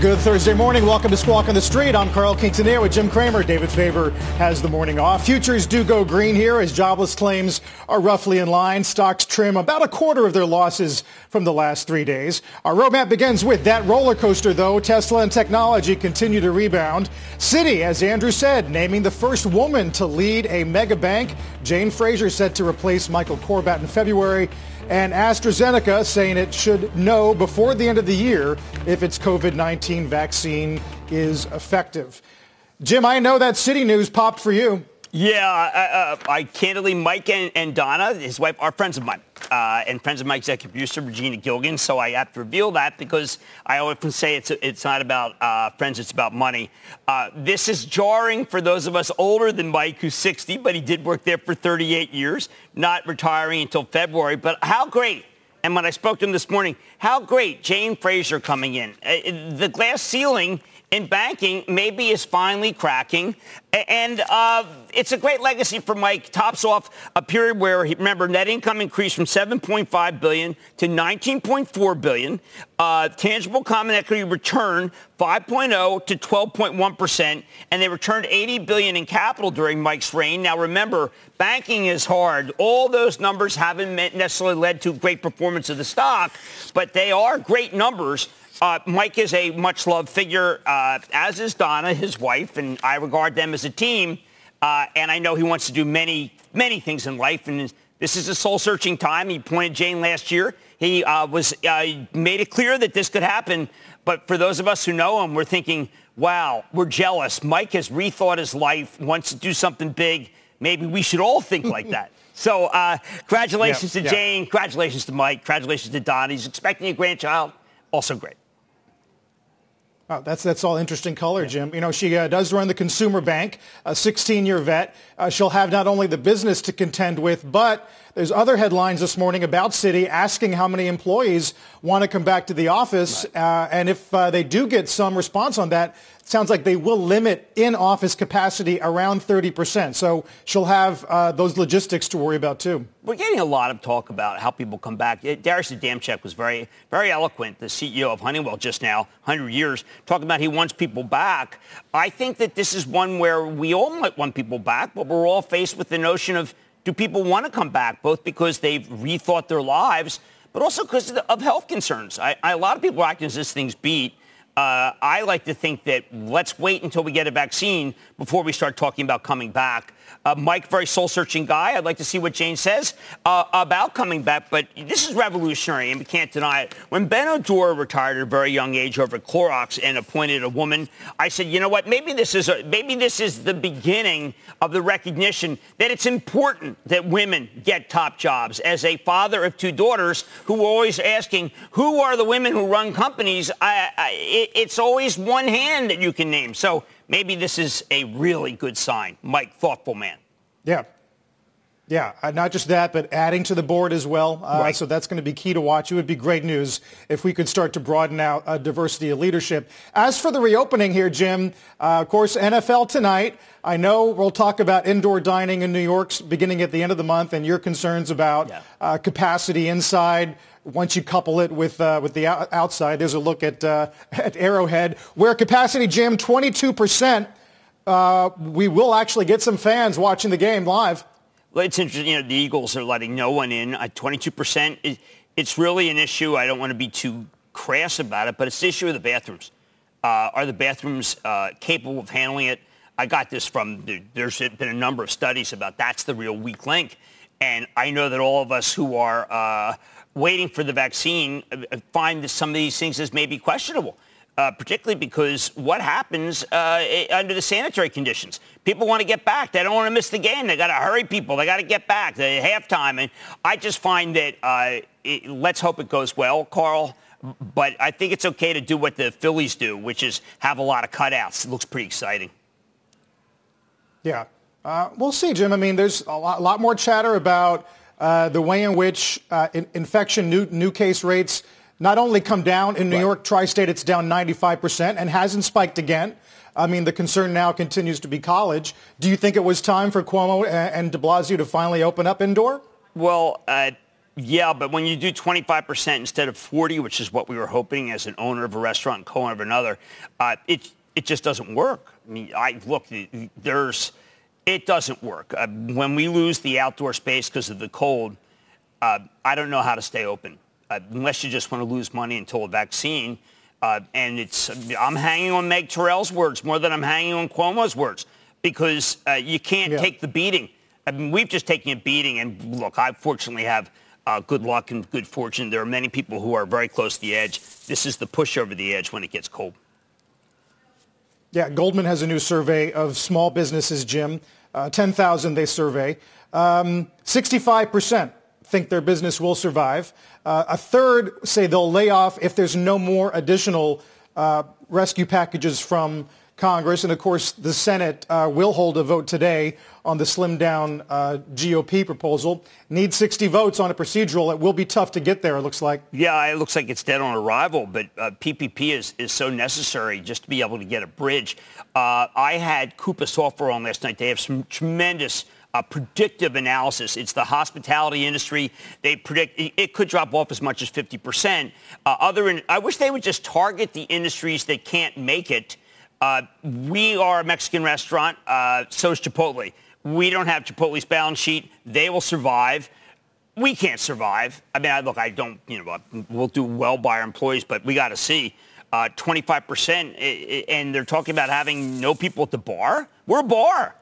Good Thursday morning. Welcome to Squawk on the Street. I'm Carl Quintanilla with Jim Cramer. David Faber has the morning off. Futures do go green here as jobless claims are roughly in line. Stocks trim about a quarter of their losses from the last three days. Our roadmap begins with that roller coaster, though. Tesla and technology continue to rebound. Citi, as Andrew said, naming the first woman to lead a mega bank. Jane Fraser set to replace Michael Corbat in February and AstraZeneca saying it should know before the end of the year if its COVID-19 vaccine is effective. Jim, I know that Citi news popped for you. Yeah, uh, I candidly, Mike and, and, Donna, his wife, are friends of mine uh, and friends of my executive producer, Regina Gilgan. So I have to reveal that because I often say it's, it's not about uh, friends, it's about money. Uh, this is jarring for those of us older than Mike, who's 60, but he did work there for 38 years, not retiring until February. But how great and when I spoke to him this morning, how great Jane Fraser coming in. Uh, the glass ceiling in banking maybe is finally cracking. And uh, it's a great legacy for Mike. Tops off a period where, he, remember, net income increased from 7.5 billion to 19.4 billion. Uh, tangible common equity return 5.0 to 12.1 percent, and they returned 80 billion in capital during Mike's reign. Now, remember, banking is hard. All those numbers haven't necessarily led to great performance of the stock, but they are great numbers uh, Mike is a much loved figure, uh, as is Donna, his wife, and I regard them as a team. Uh, and I know he wants to do many, many things in life. And this is a soul-searching time. He appointed Jane last year. He uh, was uh, made it clear that this could happen. But for those of us who know him, we're thinking, wow, we're jealous. Mike has rethought his life, wants to do something big. Maybe we should all think like that. So uh, congratulations to Jane. Congratulations to Mike. Congratulations to Don. He's expecting a grandchild. Also great. Oh, that's that's all interesting color, Jim. You know, she uh, does run the consumer bank, a 16-year vet. Uh, she'll have not only the business to contend with, but there's other headlines this morning about Citi asking how many employees want to come back to the office, right. uh, and if uh, they do get some response on that, sounds like they will limit in-office capacity around 30%. So she'll have uh, those logistics to worry about too. We're getting a lot of talk about how people come back. Darius Adamczyk was very, very eloquent, the CEO of Honeywell just now, 100 years, talking about he wants people back. I think that this is one where we all might want people back, but we're all faced with the notion of do people want to come back, both because they've rethought their lives, but also because of health concerns. I, I, a lot of people are acting as this thing's beat. Uh, I like to think that let's wait until we get a vaccine before we start talking about coming back. Uh, Mike, very soul-searching guy. I'd like to see what Jane says uh, about coming back, but this is revolutionary, and we can't deny it. When Benno Dorer retired at a very young age over at Clorox and appointed a woman, I said, you know what? Maybe this is a, maybe this is the beginning of the recognition that it's important that women get top jobs. As a father of two daughters who were always asking, who are the women who run companies? I, I, it, it's always one hand that you can name. So maybe this is a really good sign. Mike, thoughtful man. Yeah. Yeah, uh, not just that, but adding to the board as well. Uh, right. So that's going to be key to watch. It would be great news if we could start to broaden out uh, diversity of leadership. As for the reopening here, Jim, uh, of course, NFL tonight. I know we'll talk about indoor dining in New York beginning at the end of the month and your concerns about yeah. Uh, capacity inside once you couple it with uh, with the outside, there's a look at uh, at Arrowhead, where capacity jam 22 percent. Uh, we will actually get some fans watching the game live. Well, it's interesting. You know, the Eagles are letting no one in. At 22 percent, it's really an issue. I don't want to be too crass about it, but it's the issue of the bathrooms. Uh, are the bathrooms uh, capable of handling it? I got this from. There's been a number of studies about that's the real weak link, and I know that all of us who are uh, waiting for the vaccine uh, uh, find some of these things as maybe questionable. uh, particularly because what happens uh, under the sanitary conditions? People want to get back. They don't want to miss the game. They got to hurry people. They got to get back. They halftime, and I just find that uh, it, let's hope it goes well, Carl. But I think it's okay to do what the Phillies do, which is have a lot of cutouts. It looks pretty exciting. Yeah, uh, we'll see, Jim. I mean, there's a lot, lot more chatter about the way in which uh, in, infection new, new case rates not only come down in New right. York tri-state, it's down 95% and hasn't spiked again. I mean, the concern now continues to be college. Do you think it was time for Cuomo and de Blasio to finally open up indoor? Well, uh, yeah, but when you do 25% instead of 40, which is what we were hoping as an owner of a restaurant and co-owner of another, uh, it, it just doesn't work. I mean, I look, there's, it doesn't work. Uh, when we lose the outdoor space because of the cold, uh, I don't know how to stay open uh, unless you just want to lose money until a vaccine. Uh, and it's I'm hanging on Meg Terrell's words more than I'm hanging on Cuomo's words because uh, you can't yeah. take the beating. I mean, we've just taken a beating, and look, I fortunately have uh, good luck and good fortune. There are many people who are very close to the edge. This is the push over the edge when it gets cold. Yeah, Goldman has a new survey of small businesses, Jim. Uh, 10,000 they survey. Um, 65% think their business will survive. Uh, a third say they'll lay off if there's no more additional uh, rescue packages from Congress. And of course, the Senate uh, will hold a vote today on the slim down uh, GOP proposal. Need 60 votes on a procedural. It will be tough to get there, it looks like. Yeah, it looks like it's dead on arrival, but uh, PPP is, is so necessary just to be able to get a bridge. Uh, I had Coupa Software on last night. They have some tremendous uh, predictive analysis. It's the hospitality industry. They predict it could drop off as much as 50%. Uh, other, in, I wish they would just target the industries that can't make it. Uh, we are a Mexican restaurant. Uh, so is Chipotle. We don't have Chipotle's balance sheet. They will survive. We can't survive. I mean, I, look, I don't, you know, we'll do well by our employees, but we got to see. Uh, 25%, and they're talking about having no people at the bar. We're a bar.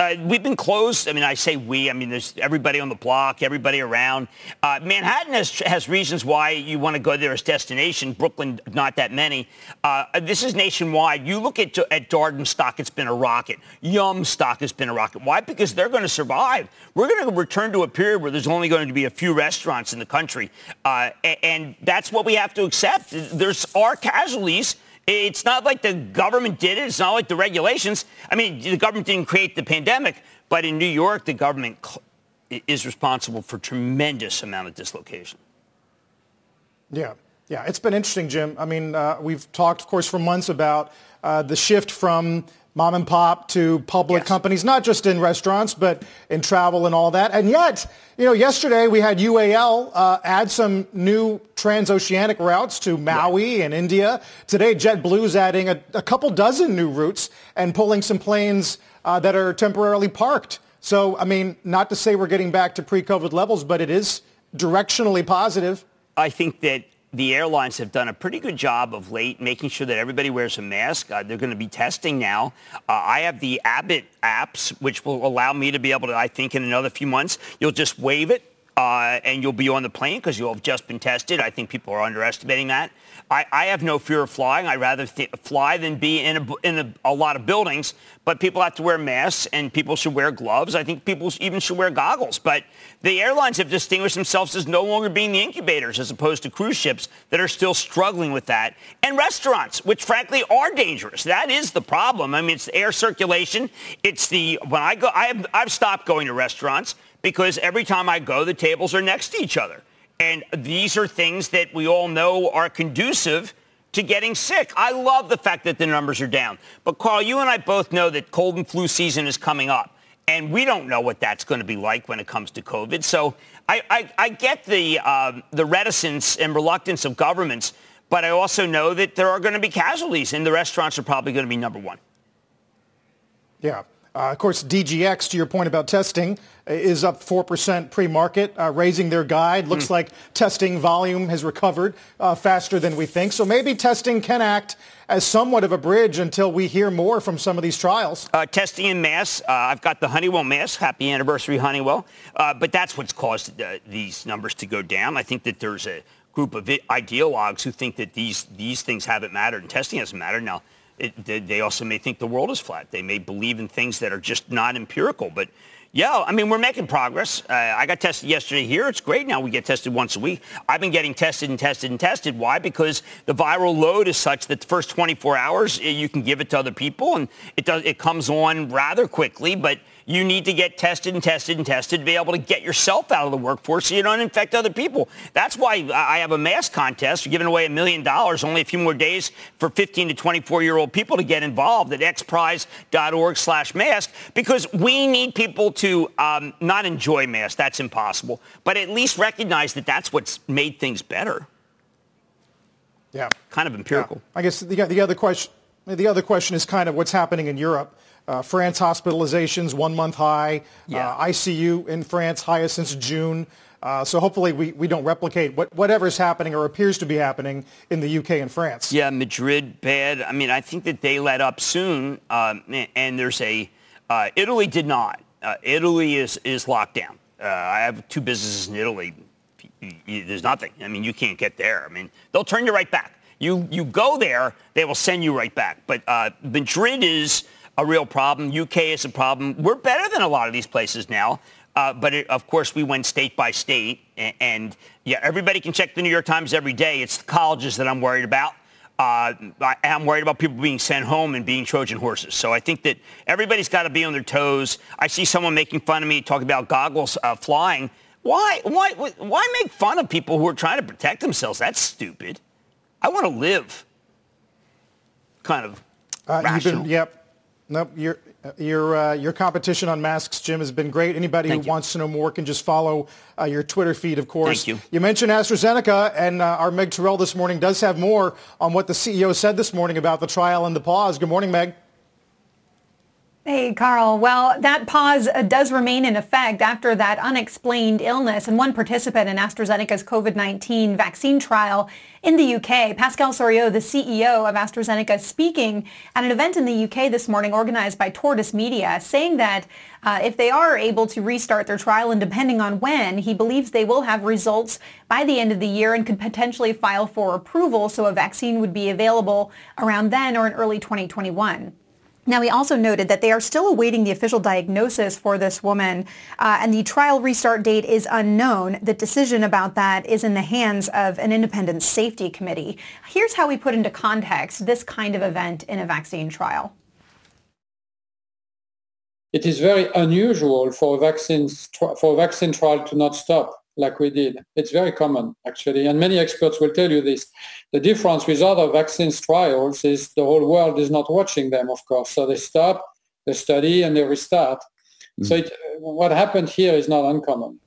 Uh, we've been closed. I mean, I say we. I mean, there's everybody on the block, everybody around. Uh, Manhattan has, has reasons why you want to go there as destination. Brooklyn, not that many. Uh, this is nationwide. You look at at Darden stock; it's been a rocket. Yum stock has been a rocket. Why? Because they're going to survive. We're going to return to a period where there's only going to be a few restaurants in the country, uh, and that's what we have to accept. There's our casualties it's not like the government did it. It's not like the regulations. I mean, the government didn't create the pandemic, but in New York, the government is responsible for tremendous amount of dislocation. Yeah. Yeah, it's been interesting, Jim. I mean, uh, we've talked, of course, for months about uh, the shift from mom and pop to public yes. companies, not just in restaurants, but in travel and all that. And yet, you know, yesterday we had UAL uh, add some new transoceanic routes to Maui right. and India. Today, JetBlue is adding a, a, couple dozen new routes and pulling some planes uh, that are temporarily parked. So, I mean, not to say we're getting back to pre-COVID levels, but it is directionally positive. I think that the airlines have done a pretty good job of late making sure that everybody wears a mask. Uh, they're going to be testing now. Uh, I have the Abbott apps, which will allow me to be able to, I think, in another few months, you'll just wave it uh, and you'll be on the plane because you'll have just been tested. I think people are underestimating that. I, I have no fear of flying. I'd rather th- fly than be in, a, in a, a, lot of buildings. But people have to wear masks and people should wear gloves. I think people even should wear goggles. But the airlines have distinguished themselves as no longer being the incubators as opposed to cruise ships that are still struggling with that. And restaurants, which frankly are dangerous. That is the problem. I mean, it's the air circulation. It's the, when I go, I have, I've stopped going to restaurants because every time I go, the tables are next to each other. And these are things that we all know are conducive to getting sick. I love the fact that the numbers are down. But Carl, you and I both know that cold and flu season is coming up. And we don't know what that's going to be like when it comes to COVID. So I, I, I get the, um, the reticence and reluctance of governments, but I also know that there are going to be casualties, and the restaurants are probably going to be number one. Yeah. Uh, of course, DGX, to your point about testing, is up 4% pre-market, uh, raising their guide. Looks mm. like testing volume has recovered uh, faster than we think. So maybe testing can act as somewhat of a bridge until we hear more from some of these trials. Uh, testing in mass. Uh, I've got the Honeywell mask. Happy anniversary, Honeywell. Uh, but that's what's caused these numbers to go down. I think that there's a group of ideologues who think that these these things haven't mattered and testing hasn't mattered. Now, it, they also may think the world is flat. They may believe in things that are just not empirical. But yeah, I mean, we're making progress. Uh, I got tested yesterday here. It's great now we get tested once a week. I've been getting tested and tested and tested. Why? Because the viral load is such that the first 24 hours eh, you can give it to other people and it does it comes on rather quickly, but you need to get tested and tested and tested to be able to get yourself out of the workforce so you don't infect other people. That's why I have a mask contest. We're giving away a million dollars, only a few more days for 15 to 24 year old people to get involved at xprize.org slash mask because we need people to um, not enjoy masks. That's impossible. But at least recognize that that's what's made things better. Yeah. Kind of empirical. Yeah. I guess the, the other question the other question is kind of what's happening in Europe. Uh, France hospitalizations, one month high. Yeah. Uh, ICU in France, highest since June. Uh, so hopefully we, we don't replicate what, whatever's happening or appears to be happening in the UK and France. Yeah, Madrid, bad. I mean, I think that they let up soon. Um, and there's a, uh, Italy did not. Uh, Italy is, is locked down. Uh, I have two businesses in Italy. There's nothing. I mean, you can't get there. I mean, they'll turn you right back. You, you go there, they will send you right back. But Madrid is a real problem. UK is a problem. We're better than a lot of these places now. Uh, but it, of course, we went state by state. And, and, yeah, everybody can check the New York Times every day. It's the colleges that I'm worried about. Uh, I, am worried about people being sent home and being Trojan horses. So I think that everybody's got to be on their toes. I see someone making fun of me talking about goggles uh, flying. Why, why, why make fun of people who are trying to protect themselves? That's stupid. I want to live. Kind of uh, rational. Been, yep. Nope, your your uh, your competition on masks, Jim, has been great. Anybody Thank who you. wants to know more can just follow uh, your Twitter feed, of course. Thank you. You mentioned AstraZeneca, and uh, our Meg Terrell this morning does have more on what the CEO said this morning about the trial and the pause. Good morning, Meg. Hey, Carl. Well, that pause uh, does remain in effect after that unexplained illness. And one participant in AstraZeneca's COVID-19 vaccine trial in the UK, Pascal Soriot, the CEO of AstraZeneca, speaking at an event in the UK this morning organized by Tortoise Media, saying that uh, if they are able to restart their trial and depending on when, he believes they will have results by the end of the year and could potentially file for approval so a vaccine would be available around then or in early 2021. Now, he also noted that they are still awaiting the official diagnosis for this woman, uh, and the trial restart date is unknown. The decision about that is in the hands of an independent safety committee. Here's how we put into context this kind of event in a vaccine trial. It is very unusual for a, vaccines, for a vaccine trial to not stop like we did. It's very common, actually, and many experts will tell you this. The difference with other vaccines trials is the whole world is not watching them, of course. So they stop, they study, and they restart. Mm. So it, what happened here is not uncommon.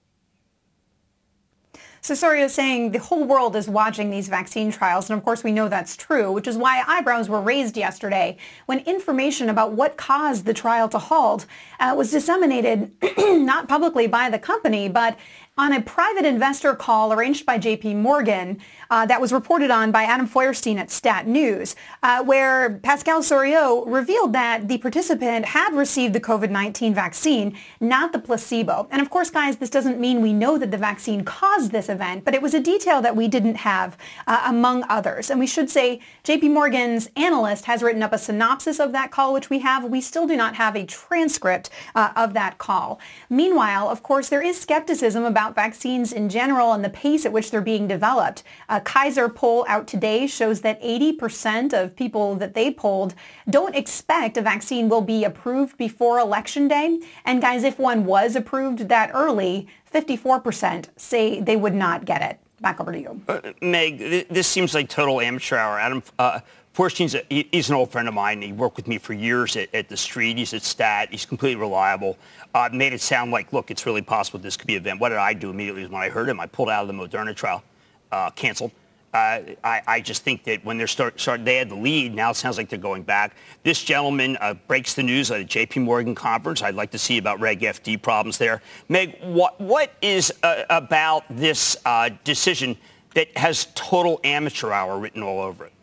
So Soriot is saying the whole world is watching these vaccine trials, and of course we know that's true, which is why eyebrows were raised yesterday when information about what caused the trial to halt uh, was disseminated not publicly by the company, but on a private investor call arranged by JP Morgan uh, that was reported on by Adam Feuerstein at Stat News, uh, where Pascal Soriot revealed that the participant had received the COVID-19 vaccine, not the placebo. And of course, guys, this doesn't mean we know that the vaccine caused this event, but it was a detail that we didn't have uh, among others. And we should say JP Morgan's analyst has written up a synopsis of that call, which we have. We still do not have a transcript uh, of that call. Meanwhile, of course, there is skepticism about about vaccines in general and the pace at which they're being developed. A Kaiser poll out today shows that 80% of people that they polled don't expect a vaccine will be approved before election day. And guys, if one was approved that early, 54% say they would not get it. Back over to you. Uh, Meg, this seems like total amateur hour. Adam, uh, Feuerstein's a, he's an old friend of mine. He worked with me for years at, at the street. He's at Stat. He's completely reliable uh, made it sound like, look, it's really possible this could be an event. What did I do immediately when I heard him? I pulled out of the Moderna trial, uh, canceled. Uh, I, I, just think that when they're start, start, they had the lead. Now it sounds like they're going back. This gentleman uh, breaks the news at a J.P. Morgan conference. I'd like to see about Reg FD problems there. Meg, what what is uh, about this uh, decision that has total amateur hour written all over it?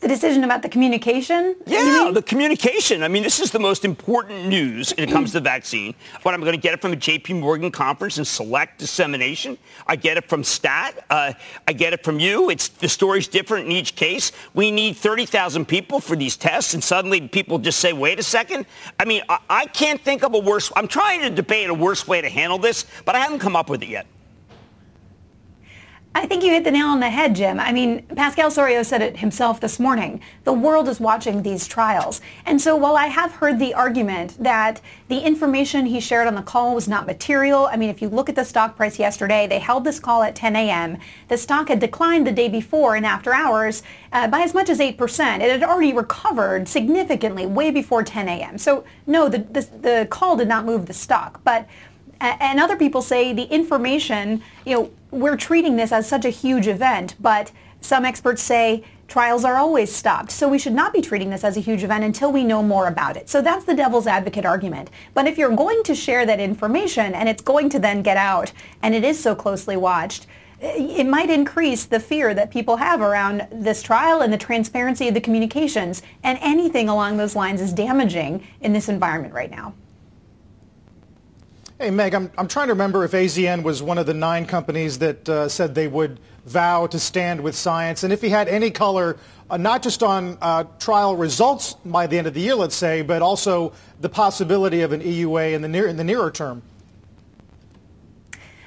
The decision about the communication? Yeah, the communication. I mean, this is the most important news when it comes to the vaccine. But I'm going to get it from a JP Morgan conference and select dissemination. I get it from Stat. Uh, I get it from you. It's the story's different in each case. We need 30,000 people for these tests, and suddenly people just say, wait a second. I mean, I, I can't think of a worse. I'm trying to debate a worse way to handle this, but I haven't come up with it yet. I think you hit the nail on the head, Jim. I mean, Pascal Soriot said it himself this morning. The world is watching these trials. And so while I have heard the argument that the information he shared on the call was not material, I mean, if you look at the stock price yesterday, they held this call at 10 a.m. The stock had declined the day before and after hours uh, by as much as 8%. It had already recovered significantly way before 10 a.m. So no, the, the, the call did not move the stock. But and other people say the information, you know, we're treating this as such a huge event, but some experts say trials are always stopped. So we should not be treating this as a huge event until we know more about it. So that's the devil's advocate argument. But if you're going to share that information and it's going to then get out and it is so closely watched, eh, it might increase the fear that people have around this trial and the transparency of the communications. And anything along those lines is damaging in this environment right now. Hey, Meg, I'm, I'm trying to remember if AZN was one of the nine companies that uh, said they would vow to stand with science, and if he had any color, uh, not just on uh, trial results by the end of the year, let's say, but also the possibility of an EUA in the, near, in the nearer term.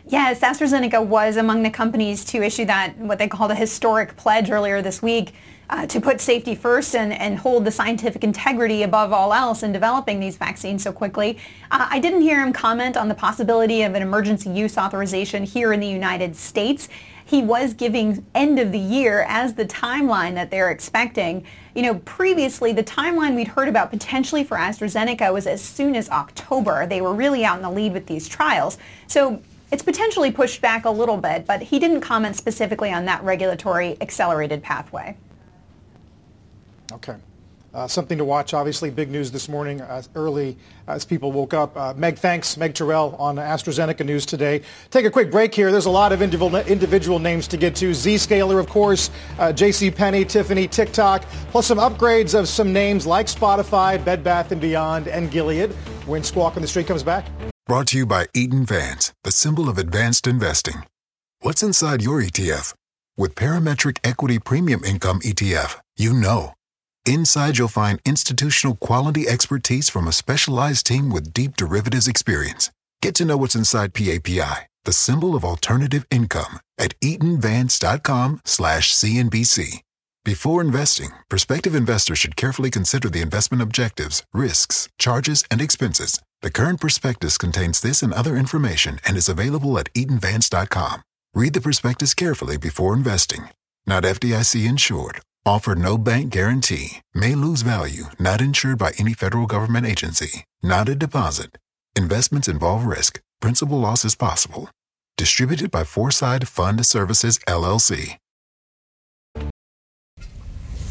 Yes, AstraZeneca was among the companies to issue that, what they called a historic pledge earlier this week uh, to put safety first and, and hold the scientific integrity above all else in developing these vaccines so quickly. Uh, I didn't hear him comment on the possibility of an emergency use authorization here in the United States. He was giving end of the year as the timeline that they're expecting. You know, previously the timeline we'd heard about potentially for AstraZeneca was as soon as October. They were really out in the lead with these trials. So it's potentially pushed back a little bit, but he didn't comment specifically on that regulatory accelerated pathway. Okay. Uh, something to watch, obviously. Big news this morning, uh, early as people woke up. Uh, Meg, thanks. Meg Terrell on AstraZeneca News today. Take a quick break here. There's a lot of individual, individual names to get to. Zscaler, of course, uh, J.C. Penney, Tiffany, TikTok, plus some upgrades of some names like Spotify, Bed Bath & Beyond, and Gilead. When Squawk on the Street comes back. Brought to you by Eaton Vance, the symbol of advanced investing. What's inside your ETF? With Parametric Equity Premium Income ETF, you know. Inside, you'll find institutional quality expertise from a specialized team with deep derivatives experience. Get to know what's inside PAPI, the symbol of alternative income, at eatonvance.com slash CNBC. Before investing, prospective investors should carefully consider the investment objectives, risks, charges, and expenses. The current prospectus contains this and other information and is available at eatonvance.com. Read the prospectus carefully before investing. Not FDIC insured. Offer no bank guarantee. May lose value. Not insured by any federal government agency. Not a deposit. Investments involve risk. Principal loss is possible. Distributed by Foreside Fund Services, LLC.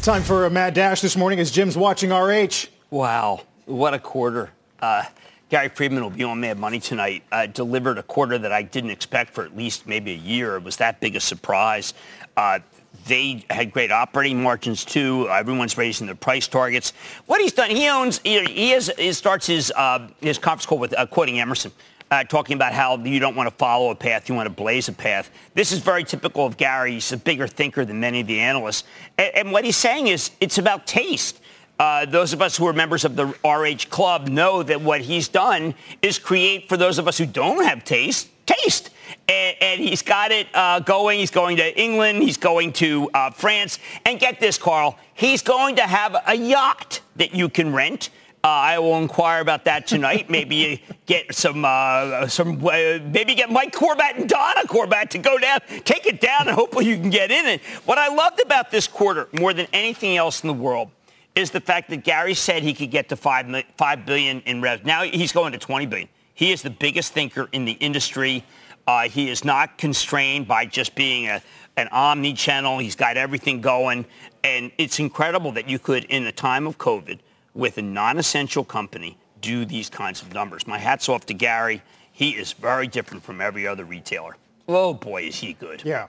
Time for a mad dash this morning as Jim's watching RH. Wow. What a quarter. Uh, Gary Friedman will be on Mad Money tonight. Uh, delivered a quarter that I didn't expect for at least maybe a year. It was that big a surprise. Uh, they had great operating margins too. Everyone's raising their price targets. What he's done, he owns, he, has, he starts his, uh, his conference call with uh, quoting Emerson. Uh, talking about how you don't want to follow a path, you want to blaze a path. This is very typical of Gary. He's a bigger thinker than many of the analysts. And, and what he's saying is it's about taste. Uh, those of us who are members of the RH Club know that what he's done is create, for those of us who don't have taste, taste. And, and he's got it uh, going. He's going to England. He's going to uh, France. And get this, Carl, he's going to have a yacht that you can rent. Uh, I will inquire about that tonight. maybe get some, uh, some, uh, maybe get Mike Corbat and Donna Corbat to go down, take it down, and hopefully you can get in it. What I loved about this quarter more than anything else in the world is the fact that Gary said he could get to five, five billion in rev. Now he's going to 20 billion. He is the biggest thinker in the industry. Uh, he is not constrained by just being a, an omni-channel. He's got everything going. And it's incredible that you could, in a time of COVID, with a non-essential company, do these kinds of numbers. My hat's off to Gary. He is very different from every other retailer. Oh, boy, is he good. Yeah.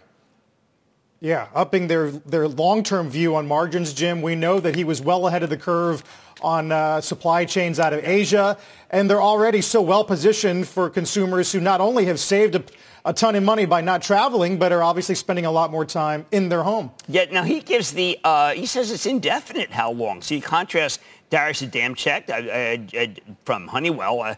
Yeah, upping their, their long-term view on margins, Jim. We know that he was well ahead of the curve on uh, supply chains out of Asia, and they're already so well positioned for consumers who not only have saved a, a ton of money by not traveling, but are obviously spending a lot more time in their home. Yeah, now he gives the, uh, he says it's indefinite how long. So you contrast Darius Adamczyk uh, uh, uh, from Honeywell,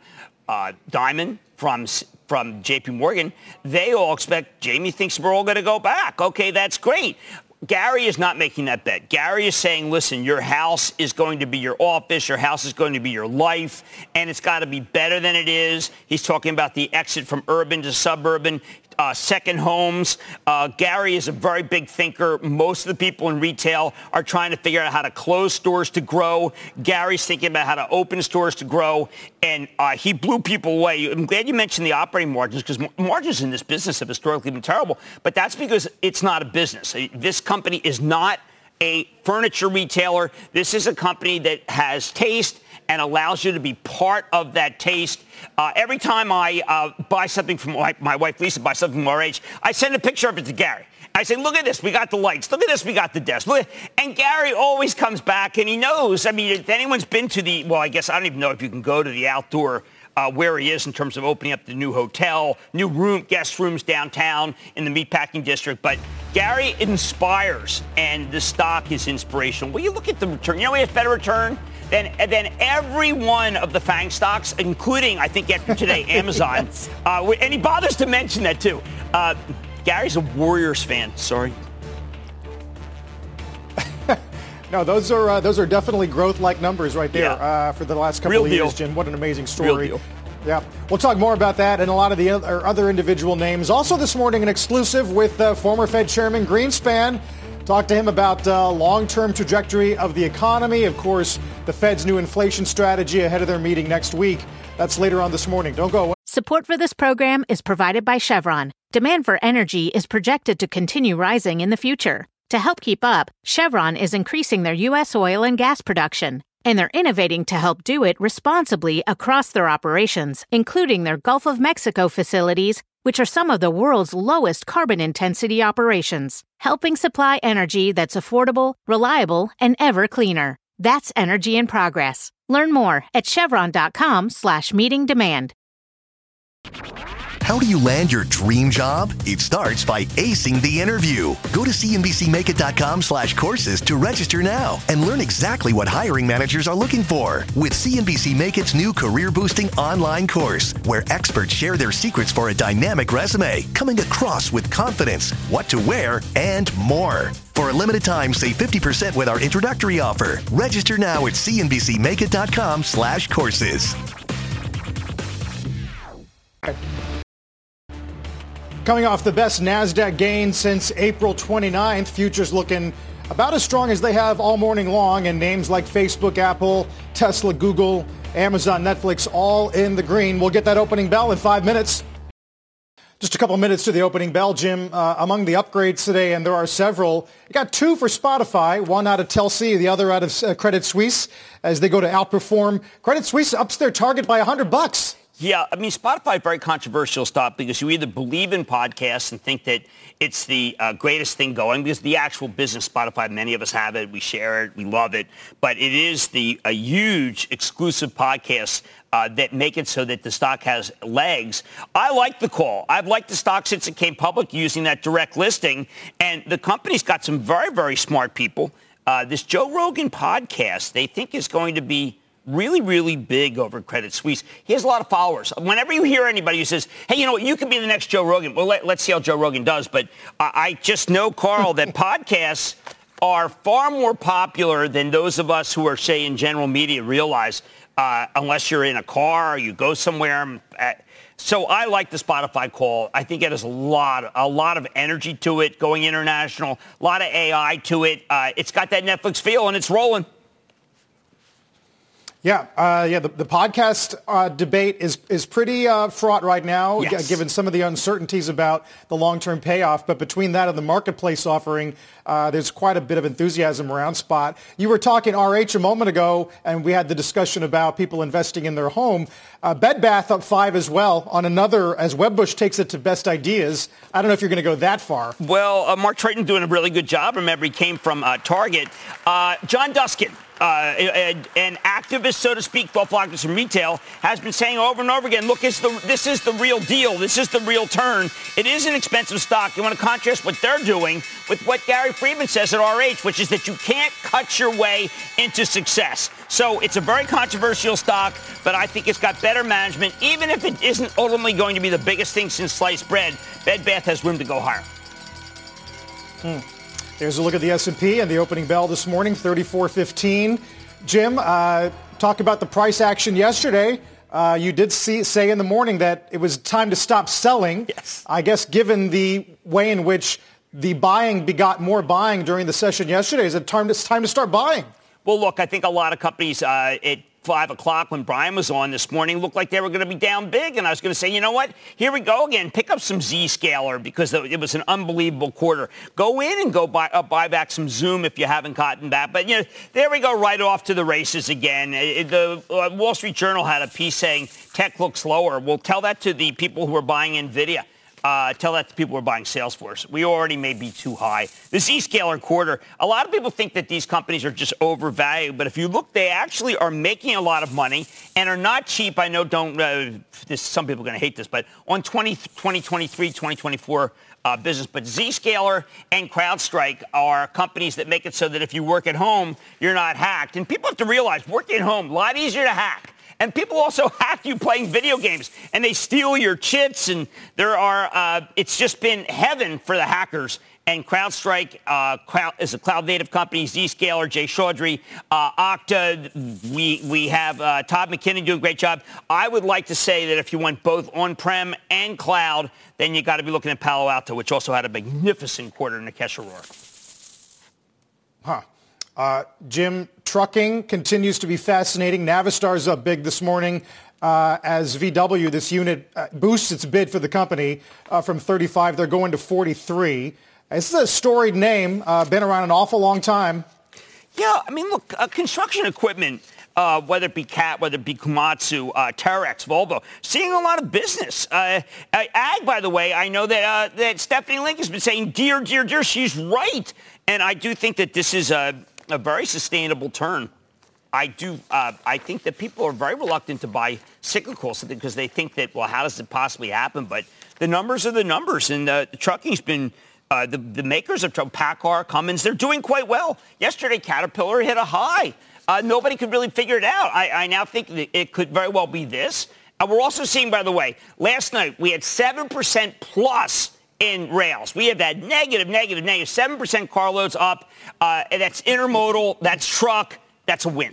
uh, Dimon from from JP Morgan, they all expect Jamie thinks we're all going to go back. Okay, that's great. Gary is not making that bet. Gary is saying, listen, your house is going to be your office, your house is going to be your life, and it's got to be better than it is. He's talking about the exit from urban to suburban uh, second homes. Uh, Gary is a very big thinker. Most of the people in retail are trying to figure out how to close stores to grow. Gary's thinking about how to open stores to grow, and uh, he blew people away. I'm glad you mentioned the operating margins because margins in this business have historically been terrible, but that's because it's not a business. This company is not a furniture retailer. This is a company that has taste and allows you to be part of that taste. Uh, every time I uh, buy something from my, my, wife Lisa, buy something from RH, I send a picture of it to Gary. I say, look at this, we got the lights. Look at this, we got the desk. And Gary always comes back and he knows. I mean, if anyone's been to the, well, I guess I don't even know if you can go to the outdoor uh, where he is in terms of opening up the new hotel, new room, guest rooms downtown in the meatpacking district. But Gary inspires, and the stock is inspirational. Will you look at the return? You know, he has better return than, then every one of the FANG stocks, including, I think, after today, Amazon. yes. uh, and he bothers to mention that, too. Uh, Gary's a Warriors fan. Sorry. no, those are uh, those are definitely growth-like numbers right there yeah. Uh, for the last couple Real of deal. years, Jim. What an amazing story. Yeah, we'll talk more about that and a lot of the other individual names. Also this morning, an exclusive with uh, former Fed Chairman Greenspan. Talk to him about uh, long-term trajectory of the economy. Of course, the Fed's new inflation strategy ahead of their meeting next week. That's later on this morning. Don't go away. Support for this program is provided by Chevron. Demand for energy is projected to continue rising in the future. To help keep up, Chevron is increasing their U.S. oil and gas production, and they're innovating to help do it responsibly across their operations, including their Gulf of Mexico facilities which are some of the world's lowest carbon intensity operations, helping supply energy that's affordable, reliable, and ever cleaner. That's energy in progress. Learn more at chevron.com slash meeting demand. How do you land your dream job? It starts by acing the interview. Go to cnbcmakeit.com slash courses to register now and learn exactly what hiring managers are looking for with CNBC Make It's new career boosting online course, where experts share their secrets for a dynamic resume, coming across with confidence, what to wear, and more. For a limited time, save 50% with our introductory offer. Register now at cnbcmakeit.com slash courses. Coming off the best NASDAQ gain since April 29th, futures looking about as strong as they have all morning long, and names like Facebook, Apple, Tesla, Google, Amazon, Netflix, all in the green. We'll get that opening bell in five minutes. Just a couple minutes to the opening bell, Jim. Uh, among the upgrades today, and there are several, you got two for Spotify, one out of Telsey, the other out of uh, Credit Suisse, as they go to outperform. Credit Suisse ups their target by 100 bucks. Yeah, I mean, Spotify very controversial stuff because you either believe in podcasts and think that it's the uh, greatest thing going because the actual business Spotify, many of us have it, we share it, we love it, but it is the a huge exclusive podcast uh, that make it so that the stock has legs. I like the call. I've liked the stock since it came public using that direct listing, and the company's got some very, very smart people. Uh, this Joe Rogan podcast, they think is going to be really, really big over Credit Suisse. He has a lot of followers. Whenever you hear anybody who says, hey, you know what, you could be the next Joe Rogan, well, let, us see how Joe Rogan does. But I just know, Carl, that podcasts are far more popular than those of us who are, say, in general media realize, uh, unless you're in a car or you go somewhere. Um, so I like the Spotify call. I think it has a lot, a lot of energy to it, going international, a lot of AI to it. Uh, it's got that Netflix feel, and it's rolling. Yeah, uh, yeah. The, the podcast uh, debate is is pretty uh, fraught right now, yes. given some of the uncertainties about the long-term payoff. But between that and the marketplace offering, uh, there's quite a bit of enthusiasm around Spot. You were talking RH a moment ago, and we had the discussion about people investing in their home. Uh, Bed Bath up five as well on another as Wedbush takes it to best ideas. I don't know if you're going to go that far. Well, uh, Mark Tritton doing a really good job. Remember, he came from Target. John Duskin uh, an activist, so to speak, both activists in retail, has been saying over and over again, look, the, this is the real deal. This is the real turn. It is an expensive stock. You want to contrast what they're doing with what Gary Friedman says at RH, which is that you can't cut your way into success. So it's a very controversial stock, but I think it's got better management. Even if it isn't ultimately going to be the biggest thing since sliced bread, Bed Bath has room to go higher. Hmm. Here's a look at the S&P and the opening bell this morning, 34.15. Jim, uh, talk about the price action yesterday. Uh, you did see, say in the morning that it was time to stop selling. Yes. I guess given the way in which the buying begot more buying during the session yesterday, is it time to, time to start buying? Well, look, I think a lot of companies, uh, it 5 o'clock when Brian was on this morning looked like they were going to be down big. And I was going to say, you know what? Here we go again. Pick up some Zscaler because it was an unbelievable quarter. Go in and go buy, uh, buy back some Zoom if you haven't gotten that. But, you know, there we go right off to the races again. It, the uh, Wall Street Journal had a piece saying tech looks lower. We'll tell that to the people who are buying NVIDIA. Uh, tell that to people who are buying Salesforce. We already may be too high. The Zscaler quarter, a lot of people think that these companies are just overvalued, but if you look, they actually are making a lot of money and are not cheap. I know don't, uh, this, some people are going to hate this, but on 20, 2023, 2024 uh, business. But Zscaler and CrowdStrike are companies that make it so that if you work at home, you're not hacked. And people have to realize working at home, a lot easier to hack. And people also hack you playing video games, and they steal your chits. And there are, uh, it's just been heaven for the hackers. And CrowdStrike uh, is a cloud-native company. Zscaler, Jay Chaudhry, uh, Okta. We we have uh, Todd McKinnon doing a great job. I would like to say that if you want both on-prem and cloud, then you got to be looking at Palo Alto, which also had a magnificent quarter in Nikesh Arora. Huh. Uh, Jim, trucking continues to be fascinating. Navistar's up big this morning uh, as VW, this unit, uh, boosts its bid for the company uh, from 35. They're going to 43. This is a storied name, uh, been around an awful long time. Yeah, I mean, look, uh, construction equipment, whether it be CAT, whether it be Komatsu, Terex, Volvo, seeing a lot of business. Ag, by the way, I know that, that Stephanie Link has been saying, dear, dear, dear, she's right. And I do think that this is a a very sustainable turn. I do. Uh, I think that people are very reluctant to buy cyclicals because they think that, well, how does it possibly happen? But the numbers are the numbers, and uh, the trucking's been. Uh, the, the makers of PACCAR, Cummins, they're doing quite well. Yesterday, Caterpillar hit a high. Uh, nobody could really figure it out. I, I now think it could very well be this. And we're also seeing, by the way, last night we had 7% plus in rails. We have that negative, negative, negative, 7% carloads up. Uh, and that's intermodal, that's truck, that's a win.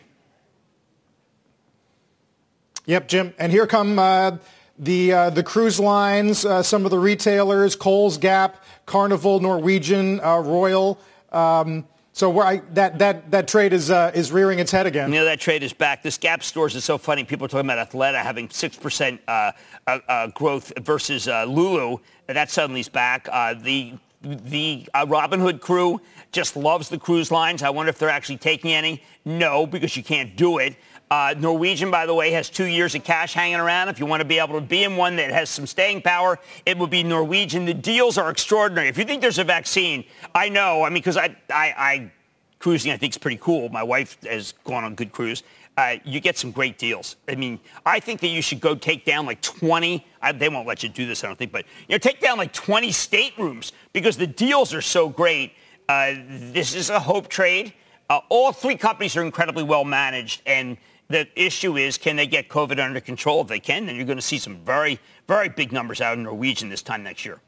Yep, Jim. And here come uh, the, uh, the cruise lines, uh, some of the retailers, Kohl's, Gap, Carnival, Norwegian, uh, Royal. Um, so I, that, that, that trade is, uh, is rearing its head again. You know, that trade is back. This Gap stores is so funny. People are talking about Athleta having 6% uh, uh, uh, growth versus uh, Lulu. That suddenly is back. Uh, the the uh, Robinhood crew just loves the cruise lines. I wonder if they're actually taking any. No, because you can't do it. Uh, Norwegian, by the way, has two years of cash hanging around. If you want to be able to be in one that has some staying power, it would be Norwegian. The deals are extraordinary. If you think there's a vaccine, I know. I mean, because I, I, I, cruising I think is pretty cool. My wife has gone on good cruise. Uh, you get some great deals. I mean, I think that you should go take down like 20. I, they won't let you do this, I don't think, but you know, take down like 20 staterooms because the deals are so great. Uh, this is a hope trade. Uh, all three companies are incredibly well managed, and the issue is, can they get COVID under control? If they can, then you're going to see some very, very big numbers out of Norwegian this time next year.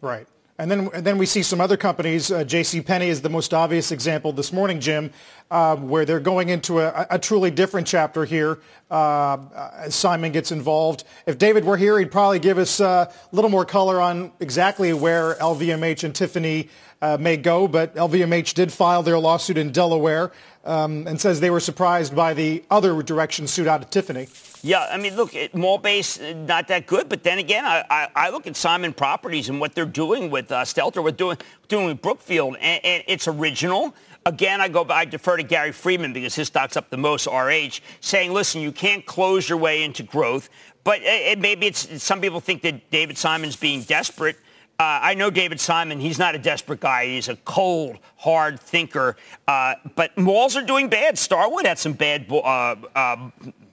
Right. And then, and then we see some other companies. Uh, J.C. Penney is the most obvious example this morning, Jim, uh, where they're going into a, a truly different chapter here uh, as Simon gets involved. If David were here, he'd probably give us uh, a little more color on exactly where LVMH and Tiffany uh, may go, but LVMH did file their lawsuit in Delaware um, and says they were surprised by the other direction suit out of Tiffany. Yeah, I mean, look, mall base uh, not that good, but then again, I, I, I look at Simon Properties and what they're doing with uh, Stelter, what doing doing with Brookfield, and, and it's original. Again, I go. I defer to Gary Friedman because his stock's up the most. RH saying, listen, you can't close your way into growth, but it, maybe it's some people think that David Simon's being desperate. Uh, I know David Simon. He's not a desperate guy. He's a cold, hard thinker. Uh, but malls are doing bad. Starwood had some bad. Uh,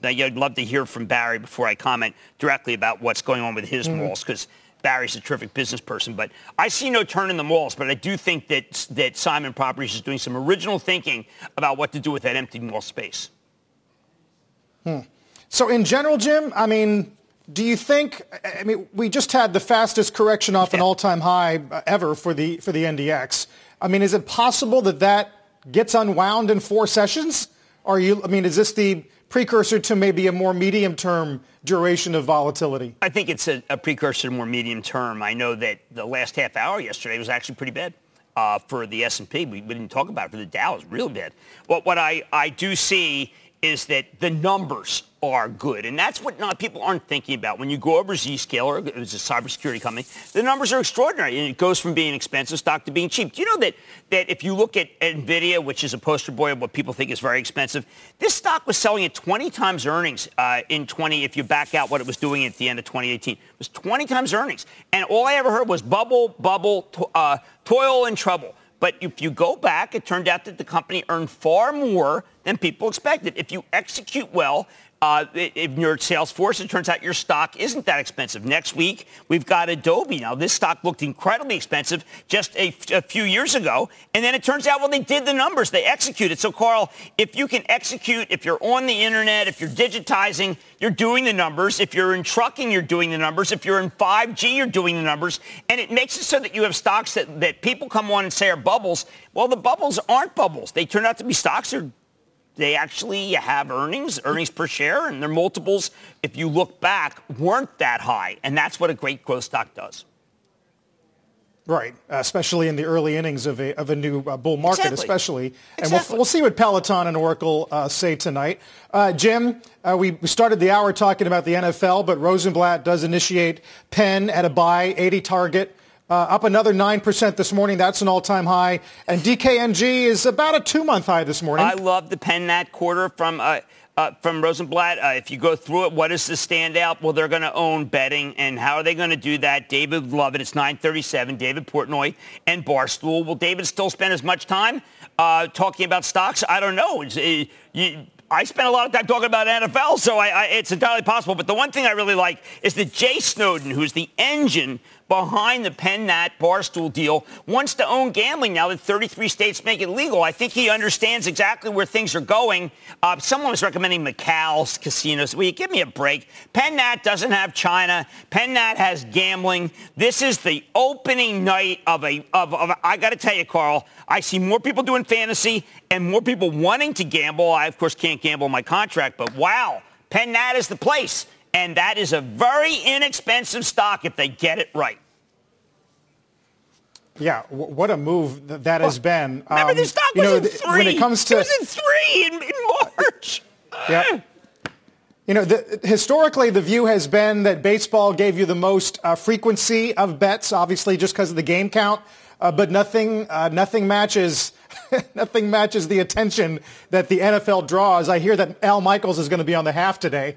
I'd love to hear from Barry before I comment directly about what's going on with his mm-hmm. malls because Barry's a terrific business person. But I see no turn in the malls. But I do think that that Simon Properties is doing some original thinking about what to do with that empty mall space. Hmm. So in general, Jim, I mean, do you think? I mean, we just had the fastest correction off an all-time high ever for the for the NDX. I mean, is it possible that that gets unwound in four sessions? Are you? I mean, is this the precursor to maybe a more medium-term duration of volatility? I think it's a, a precursor to more medium-term. I know that the last half hour yesterday was actually pretty bad. Uh, for the S&P, we, we, didn't talk about it. For the Dow, it was really bad. But what I, I do see is that the numbers are good. And that's what not people aren't thinking about. When you go over Zscaler, was a cybersecurity company, the numbers are extraordinary. And it goes from being expensive stock to being cheap. Do you know that, that if you look at NVIDIA, which is a poster boy of what people think is very expensive, this stock was selling at 20 times earnings uh, in 20, if you back out what it was doing at the end of 2018. It was 20 times earnings. And all I ever heard was bubble, bubble, to, uh, toil and trouble. But if you go back, it turned out that the company earned far more than people expected. If you execute well, uh, in your sales force, it turns out your stock isn't that expensive. Next week, we've got Adobe. Now, this stock looked incredibly expensive just a, a few years ago. And then it turns out, well, they did the numbers. They executed. So, Carl, if you can execute, if you're on the internet, if you're digitizing, you're doing the numbers. If you're in trucking, you're doing the numbers. If you're in 5G, you're doing the numbers. And it makes it so that you have stocks that, that people come on and say are bubbles. Well, the bubbles aren't bubbles. They turn out to be stocks that are they actually have earnings, earnings per share, and their multiples, if you look back, weren't that high. And that's what a great growth stock does. Right, especially in the early innings of a, of a new uh, bull market, exactly. especially. And exactly. we'll, we'll see what Peloton and Oracle uh, say tonight. Uh, Jim, uh, we started the hour talking about the NFL, but Rosenblatt does initiate Penn at a buy, 80 target. Uh, up another 9% this morning. That's an all-time high. And DKNG is about a two-month high this morning. I love the pen that quarter from uh, uh, from Rosenblatt. Uh, if you go through it, what is the standout? Well, they're going to own betting. And how are they going to do that? David would love it. It's 937, David Portnoy and Barstool. Will David still spend as much time uh, talking about stocks? I don't know. Uh, you, I spent a lot of time talking about NFL, so I, I, it's entirely possible. But the one thing I really like is that Jay Snowden, who's the engine behind the Penn Nat Barstool deal wants to own gambling now that 33 states make it legal. I think he understands exactly where things are going. Uh, someone was recommending Macau's casinos. Will you give me a break? Penn Nat doesn't have China. Penn Nat has gambling. This is the opening night of a, of, of I got to tell you, Carl, I see more people doing fantasy and more people wanting to gamble. I, of course, can't gamble my contract, but wow, Penn Nat is the place. And that is a very inexpensive stock if they get it right. Yeah, w- what a move th- that has been. Remember, um, this stock was you know, in three. When it comes to it was in three in, in March. yeah. You know, the, historically, the view has been that baseball gave you the most uh, frequency of bets, obviously just because of the game count, uh, but nothing, uh, nothing matches, nothing matches the attention that the NFL draws. I hear that Al Michaels is going to be on the half today.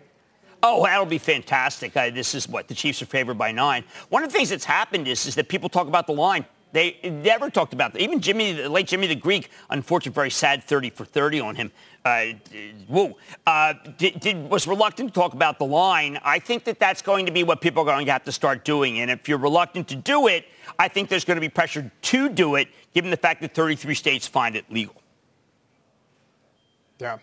Oh, that'll be fantastic. Uh, this is what the Chiefs are favored by nine. One of the things that's happened is, is that people talk about the line. They never talked about that. Even Jimmy, the late Jimmy the Greek, unfortunately, very sad 30 for 30 on him. Uh, whoa, uh, did, did, was reluctant to talk about the line. I think that that's going to be what people are going to have to start doing. And if you're reluctant to do it, I think there's going to be pressure to do it, given the fact that 33 states find it legal. Yeah.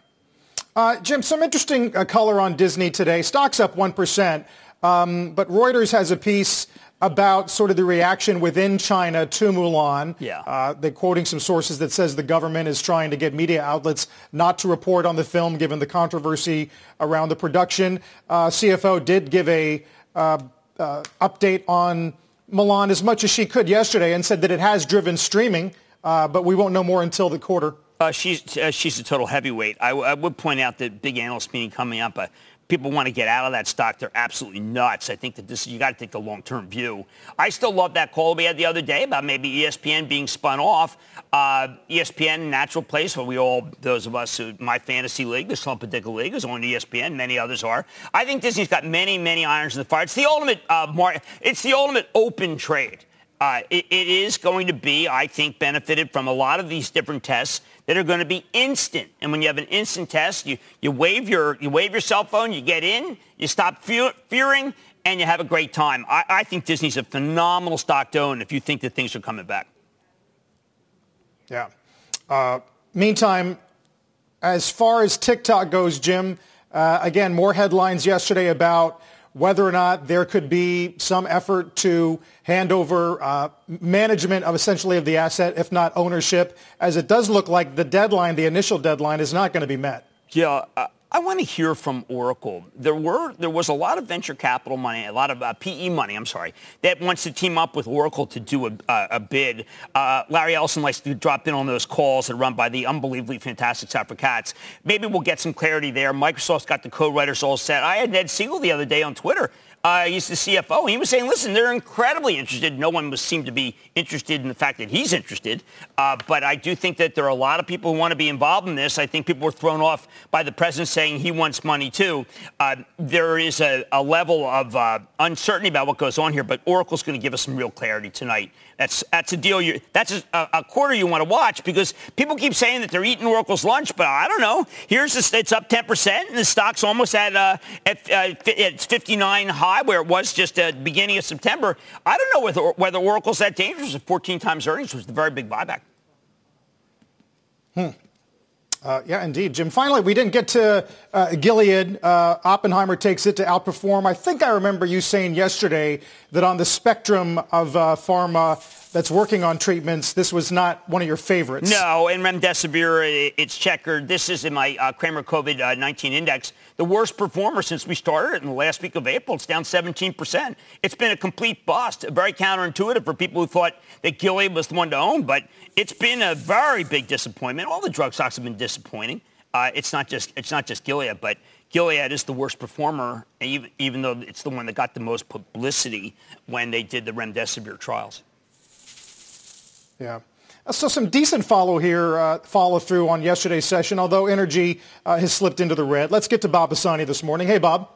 Uh, Jim, some interesting uh, color on Disney today. Stocks up 1%, um, but Reuters has a piece about sort of the reaction within China to Mulan. Yeah. Uh, they're quoting some sources that says the government is trying to get media outlets not to report on the film given the controversy around the production. Uh, CFO did give a uh, uh, update on Mulan as much as she could yesterday and said that it has driven streaming, uh, but we won't know more until the quarter. Uh, she's uh, she's a total heavyweight. I, w- I would point out that big analyst meeting coming up. People want to get out of that stock. They're absolutely nuts. I think that this you got to take the long-term view. I still love that call we had the other day about maybe ESPN being spun off. Uh, ESPN, natural place where we all, those of us who, my fantasy league, the Slumpadicka League, is on ESPN. Many others are. I think Disney's got many, many irons in the fire. It's the ultimate, uh, mar- it's the ultimate open trade. Uh, it, it is going to be, I think, benefited from a lot of these different tests that are going to be instant. And when you have an instant test, you, you, wave, your, you wave your cell phone, you get in, you stop fe- fearing, and you have a great time. I, I think Disney's a phenomenal stock to own if you think that things are coming back. Yeah. Uh, meantime, as far as TikTok goes, Jim, uh, again, more headlines yesterday about whether or not there could be some effort to hand over uh, management of essentially of the asset, if not ownership, as it does look like the deadline, the initial deadline, is not going to be met. Yeah, I want to hear from Oracle. There were there was a lot of venture capital money, a lot of uh, PE money. I'm sorry, that wants to team up with Oracle to do a, a bid. Uh, Larry Ellison likes to drop in on those calls that are run by the unbelievably fantastic Safra Catz. Maybe we'll get some clarity there. Microsoft's got the co-writers all set. I had Ned Segal the other day on Twitter uh, he's the CFO. He was saying, listen, they're incredibly interested. No one seemed to be interested in the fact that he's interested. Uh, but I do think that there are a lot of people who want to be involved in this. I think people were thrown off by the president saying he wants money too. Uh, there is a, a level of uh, uncertainty about what goes on here, but Oracle's going to give us some real clarity tonight. That's that's a deal. You that's a, a, quarter you want to watch because people keep saying that they're eating Oracle's lunch, but I don't know. Here's this, it's up 10 percent, and the stock's almost at uh, at uh, it's 59 high where it was just at the beginning of September. I don't know whether whether Oracle's that dangerous. At 14 times earnings was the very big buyback. Hmm. Uh, yeah, indeed, Jim. Finally, we didn't get to uh, Gilead. Uh, Oppenheimer takes it to outperform. I think I remember you saying yesterday that on the spectrum of uh, pharma that's working on treatments, this was not one of your favorites. No, and remdesivir, it's checkered. This is in my uh, Cramer COVID-19 index, the worst performer since we started it in the last week of April. It's down 17%. It's been a complete bust, very counterintuitive for people who thought that Gilead was the one to own, but it's been a very big disappointment. All the drug stocks have been disappointing. Uh, it's not just it's not just Gilead, but Gilead is the worst performer, even, even though it's the one that got the most publicity when they did the remdesivir trials. Yeah. So some decent follow here, uh, follow through on yesterday's session, although energy uh, has slipped into the red. Let's get to Bob Pisani this morning. Hey, Bob.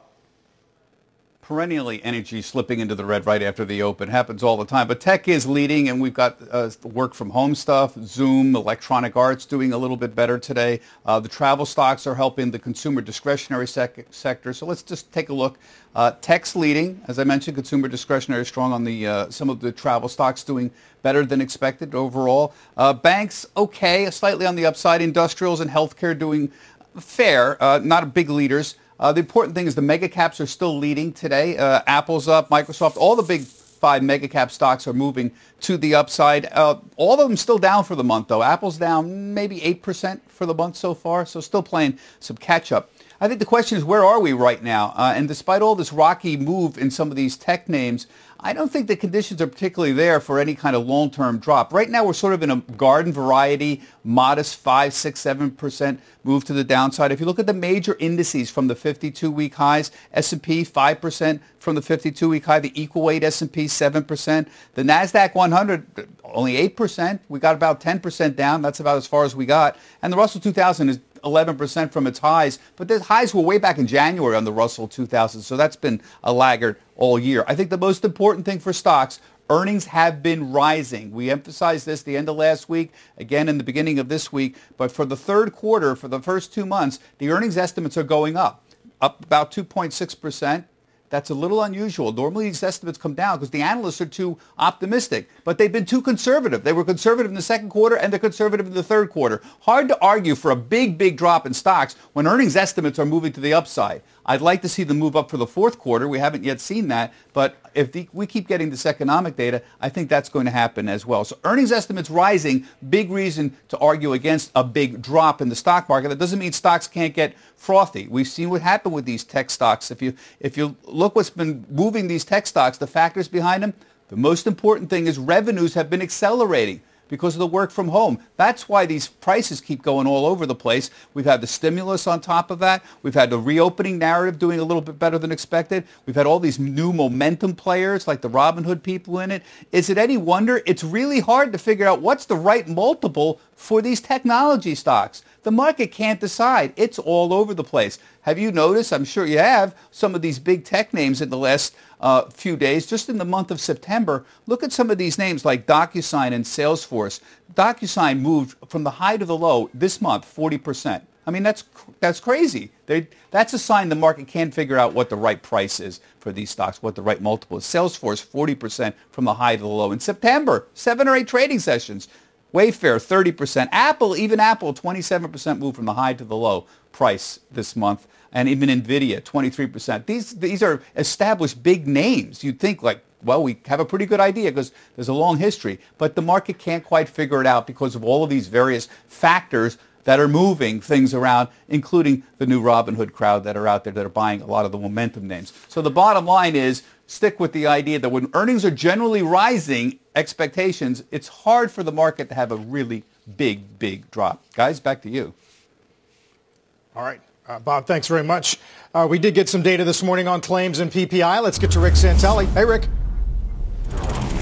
Perennially, energy slipping into the red right after the open happens all the time. But tech is leading, and we've got uh, work from home stuff. Zoom, Electronic Arts doing a little bit better today. Uh, the travel stocks are helping the consumer discretionary sec- sector. So let's just take a look. Uh, tech's leading, as I mentioned, consumer discretionary strong on the uh, some of the travel stocks doing better than expected overall. Uh, banks okay, slightly on the upside. Industrials and healthcare doing fair, uh, not big leaders. Uh, the important thing is the mega caps are still leading today. Uh, Apple's up, Microsoft, all the big five mega cap stocks are moving to the upside. Uh, all of them still down for the month, though. Apple's down maybe 8% for the month so far, so still playing some catch up. I think the question is where are we right now? Uh, and despite all this rocky move in some of these tech names, I don't think the conditions are particularly there for any kind of long-term drop. Right now, we're sort of in a garden variety, modest 5, 6, 7% move to the downside. If you look at the major indices from the 52-week highs, S&P 5% from the 52-week high, the equal weight S&P 7%, the NASDAQ 100 only 8%. We got about 10% down. That's about as far as we got. And the Russell 2000 is 11% from its highs, but the highs were way back in January on the Russell 2000, so that's been a laggard all year. I think the most important thing for stocks Earnings have been rising. We emphasized this the end of last week, again in the beginning of this week. But for the third quarter, for the first two months, the earnings estimates are going up, up about 2.6%. That's a little unusual. Normally these estimates come down because the analysts are too optimistic, but they've been too conservative. They were conservative in the second quarter and they're conservative in the third quarter. Hard to argue for a big, big drop in stocks when earnings estimates are moving to the upside. I'd like to see them move up for the fourth quarter. We haven't yet seen that, but if the, we keep getting this economic data, I think that's going to happen as well. So earnings estimates rising, big reason to argue against a big drop in the stock market. That doesn't mean stocks can't get frothy. We've seen what happened with these tech stocks. If you if you look what's been moving these tech stocks, the factors behind them, The most important thing is revenues have been accelerating because of the work from home. That's why these prices keep going all over the place. We've had the stimulus on top of that. We've had the reopening narrative doing a little bit better than expected. We've had all these new momentum players like the Robinhood people in it. Is it any wonder? It's really hard to figure out what's the right multiple for these technology stocks. The market can't decide. It's all over the place. Have you noticed? I'm sure you have some of these big tech names in the last uh, few days, just in the month of September. Look at some of these names like DocuSign and Salesforce. DocuSign moved from the high to the low this month 40%. I mean, that's that's crazy. They, that's a sign the market can't figure out what the right price is for these stocks, what the right multiple is. Salesforce, 40% from the high to the low in September, seven or eight trading sessions. Wayfair, 30%. Apple, even Apple, 27% move from the high to the low price this month and even Nvidia, 23%. These, these are established big names. You'd think like, well, we have a pretty good idea because there's a long history, but the market can't quite figure it out because of all of these various factors that are moving things around, including the new Robinhood crowd that are out there that are buying a lot of the momentum names. So the bottom line is stick with the idea that when earnings are generally rising expectations, it's hard for the market to have a really big, big drop. Guys, back to you. All right. Uh, Bob, thanks very much. Uh, we did get some data this morning on claims and PPI. Let's get to Rick Santelli. Hey, Rick.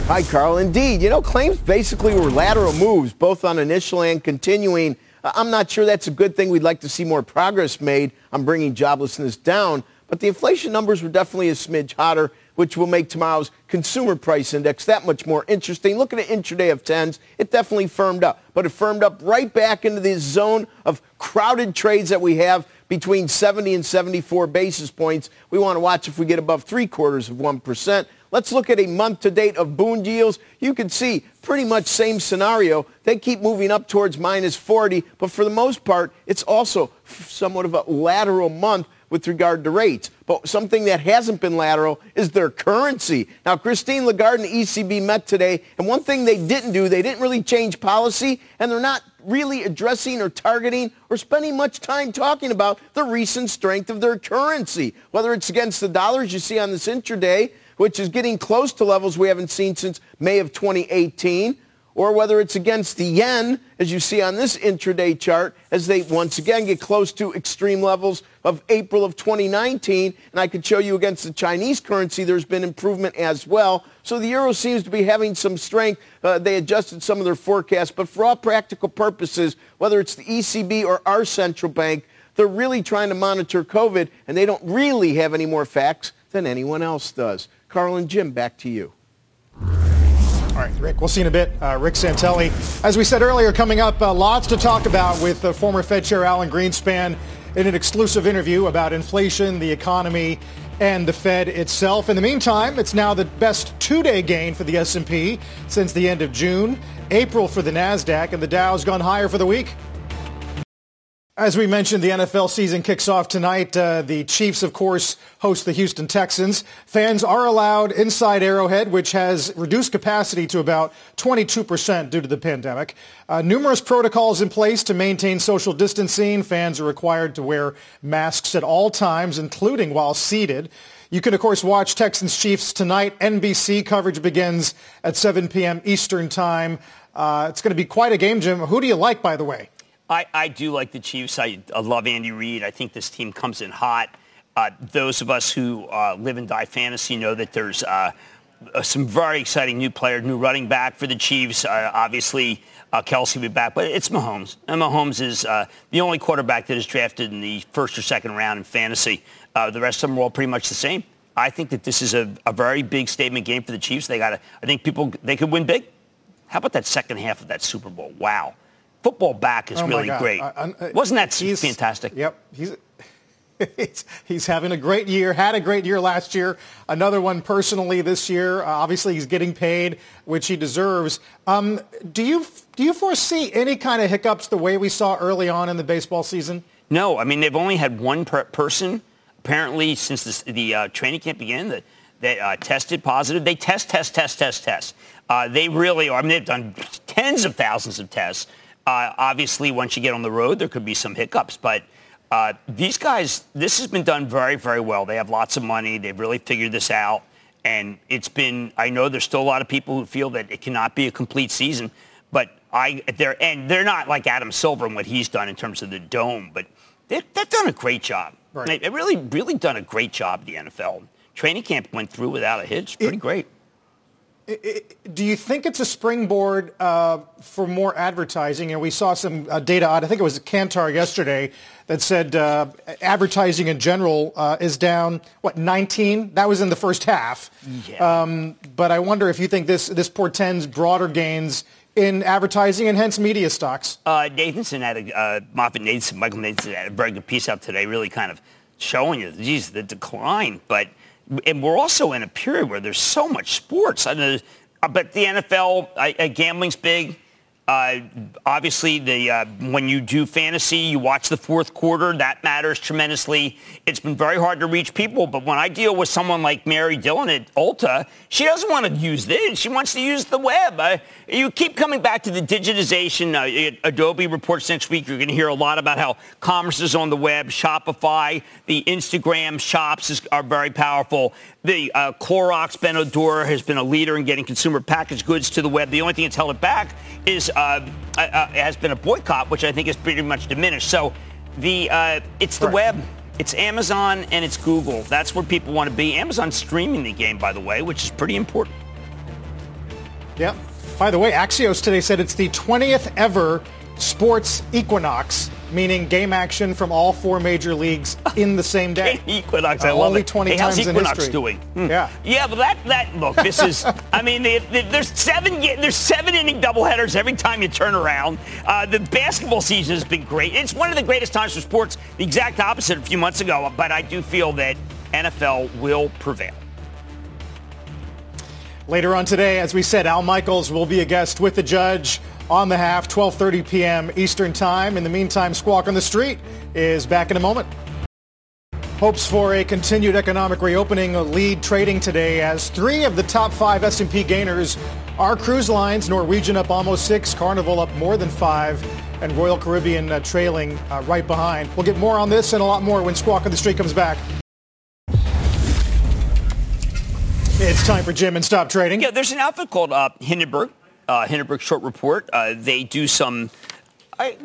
Hi, Carl. Indeed, you know, claims basically were lateral moves, both on initial and continuing. Uh, I'm not sure that's a good thing. We'd like to see more progress made on bringing joblessness down. But the inflation numbers were definitely a smidge hotter, which will make tomorrow's consumer price index that much more interesting. Looking at intraday of 10s, it definitely firmed up. But it firmed up right back into this zone of crowded trades that we have between 70 and 74 basis points. We want to watch if we get above three quarters of 1%. Let's look at a month to date of Bund yields. You can see pretty much same scenario. They keep moving up towards minus 40, but for the most part, it's also somewhat of a lateral month with regard to rates. But something that hasn't been lateral is their currency. Now, Christine Lagarde and ECB met today, and one thing they didn't do, they didn't really change policy, and they're not really addressing or targeting or spending much time talking about the recent strength of their currency, whether it's against the dollars you see on this intraday, which is getting close to levels we haven't seen since May of 2018, or whether it's against the yen, as you see on this intraday chart, as they once again get close to extreme levels of April of 2019. And I could show you against the Chinese currency, there's been improvement as well. So the euro seems to be having some strength. Uh, they adjusted some of their forecasts, but for all practical purposes, whether it's the ECB or our central bank, they're really trying to monitor COVID, and they don't really have any more facts than anyone else does. Carl and Jim, back to you. All right, Rick, we'll see in a bit. Uh, Rick Santelli. As we said earlier, coming up, uh, lots to talk about with uh, former Fed Chair Alan Greenspan in an exclusive interview about inflation, the economy, and the Fed itself. In the meantime, it's now the best two-day gain for the S&P since the end of June. April for the Nasdaq, and the Dow's gone higher for the week. As we mentioned, the NFL season kicks off tonight. Uh, the Chiefs, of course, host the Houston Texans. Fans are allowed inside Arrowhead, which has reduced capacity to about 22% due to the pandemic. Uh, numerous protocols in place to maintain social distancing. Fans are required to wear masks at all times, including while seated. You can, of course, watch Texans Chiefs tonight. NBC coverage begins at 7 p.m. Eastern Time. Uh, it's going to be quite a game, Jim. Who do you like, by the way? I, I do like the Chiefs. I, I, love Andy Reid. I think this team comes in hot. Uh, those of us who uh, live and die fantasy know that there's uh, uh some very exciting new players, new running back for the Chiefs. Uh, obviously, uh, Kelce will be back, but it's Mahomes. And Mahomes is the only quarterback that is drafted in the first or second round in fantasy. the rest of them are all pretty much the same. I think that this is a, a very big statement game for the Chiefs. They got. I think people they could win big. How about that second half of that Super Bowl? Wow football back is oh really great. Uh, Wasn't that fantastic? Yep. He's, he's, he's, having a great year, had a great year last year, another one personally this year. Uh, obviously, he's getting paid, which he deserves. Um, do, you, do you foresee any kind of hiccups the way we saw early on in the baseball season? No. I mean, they've only had one per- person, apparently, since this, the uh, training camp began, that, that uh, tested positive. They test, test, test, test, test. Uh, they really are. I mean, they've done tens of thousands of tests. Uh, obviously, once you get on the road, there could be some hiccups, but uh, these guys, this has been done very, very well. They have lots of money. They've really figured this out. And it's been, I know there's still a lot of people who feel that it cannot be a complete season, but I, they're, and they're not like Adam Silver and what he's done in terms of the dome, but they've, they've done a great job. Right. They've really, really done a great job, the NFL. Training camp went through without a hitch. Pretty it, great. Do you think it's a springboard uh, for more advertising? And we saw some uh, data out, I think it was Kantar yesterday, that said uh, advertising in general uh, is down, what, 19? That was in the first half. Yeah. Um, but I wonder if you think this, this portends broader gains in advertising and hence media stocks. Uh, Nathanson had a, uh, Moffett Michael Nathanson had a very good piece out today, really kind of showing you, geez, the decline. But and we're also in a period where there's so much sports. Uh, but the NFL, uh, gambling's big. Uh, obviously, the uh, when you do fantasy, you watch the fourth quarter. That matters tremendously. It's been very hard to reach people, but when I deal with someone like Mary Dillon at Ulta, she doesn't want to use this. She wants to use the web. Uh, you keep coming back to the digitization. Uh, Adobe reports next week. You're going to hear a lot about how commerce is on the web. Shopify, the Instagram shops is, are very powerful. The uh, Clorox Benno Dorer has been a leader in getting consumer packaged goods to the web. The only thing that's held it back is uh, uh, uh has been a boycott, which I think is pretty much diminished. So the uh, it's the right. web. It's Amazon and it's Google. That's where people want to be. Amazon's streaming the game, by the way, which is pretty important. Yeah. By the way, Axios today said it's the 20th ever sports equinox meaning game action from all four major leagues in the same day. Equinox, I uh, love only it. 20 hey, times how's Equinox in history. doing? Hmm. Yeah, yeah, but that that look, this is. I mean, they, they, there's seven there's seven inning doubleheaders every time you turn around. Uh, the basketball season has been great. It's one of the greatest times for sports. The exact opposite a few months ago, but I do feel that NFL will prevail. Later on today, as we said, Al Michaels will be a guest with the judge on the half, 12.30 p.m. Eastern Time. In the meantime, Squawk on the Street is back in a moment. Hopes for a continued economic reopening lead trading today as three of the top five S&P gainers are cruise lines. Norwegian up almost six, Carnival up more than five, and Royal Caribbean uh, trailing uh, right behind. We'll get more on this and a lot more when Squawk on the Street comes back. It's time for Jim and Stop Trading. Yeah, there's an outfit called uh, Hindenburg uh, Hindenburg Short Report. Uh, they do some, I,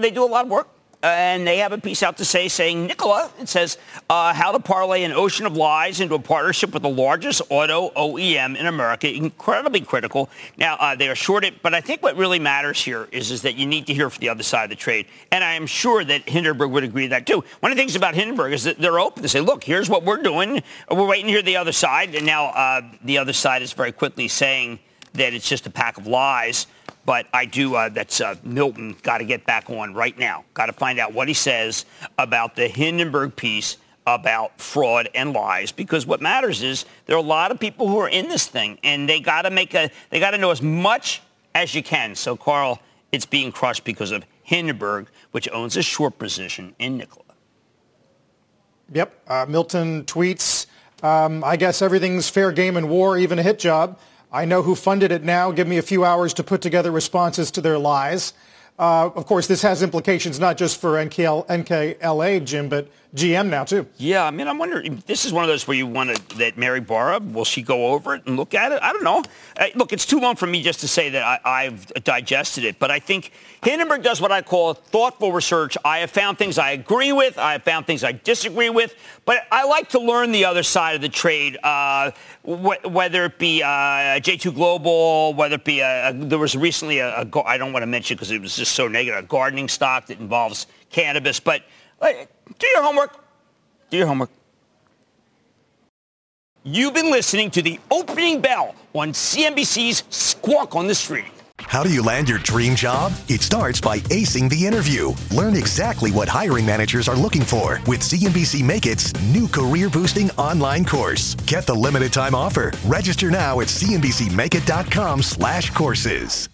they do a lot of work. And they have a piece out to say, saying, Nikola, it says, uh, how to parlay an ocean of lies into a partnership with the largest auto OEM in America. Incredibly critical. Now, uh, they are shorted, but I think what really matters here is, is that you need to hear from the other side of the trade. And I am sure that Hindenburg would agree with that too. One of the things about Hindenburg is that they're open to say, look, here's what we're doing. We're waiting to hear the other side. And now uh, the other side is very quickly saying, that it's just a pack of lies. But I do, uh, that's uh, Milton, got to get back on right now. Got to find out what he says about the Hindenburg piece about fraud and lies because what matters is there are a lot of people who are in this thing and they got to make a, they got to know as much as you can. So Carl, it's being crushed because of Hindenburg, which owns a short position in Nikola. Yep. Uh, Milton tweets, um, I guess everything's fair game in war, even a hit job. I know who funded it now. Give me a few hours to put together responses to their lies. Uh, of course, this has implications not just for NKL, NKLA, Jim, but GM now too. Yeah, I mean, I'm wondering. This is one of those where you want to that Mary Barra will she go over it and look at it? I don't know. Uh, look, it's too long for me just to say that I, have digested it, but I think Hindenburg does what I call thoughtful research. I have found things I agree with. I have found things I disagree with, but I like to learn the other side of the trade. Uh, wh- whether it be uh, J2 Global, whether it be a, a, there was recently a, a I don't want to mention because it was just so negative, a gardening stock that involves cannabis, but do your homework. Do your homework. You've been listening to the opening bell on CNBC's Squawk on the Street. How do you land your dream job? It starts by acing the interview. Learn exactly what hiring managers are looking for with CNBC Make It's new career boosting online course. Get the limited time offer. Register now at cnbcmakeit.com slash courses.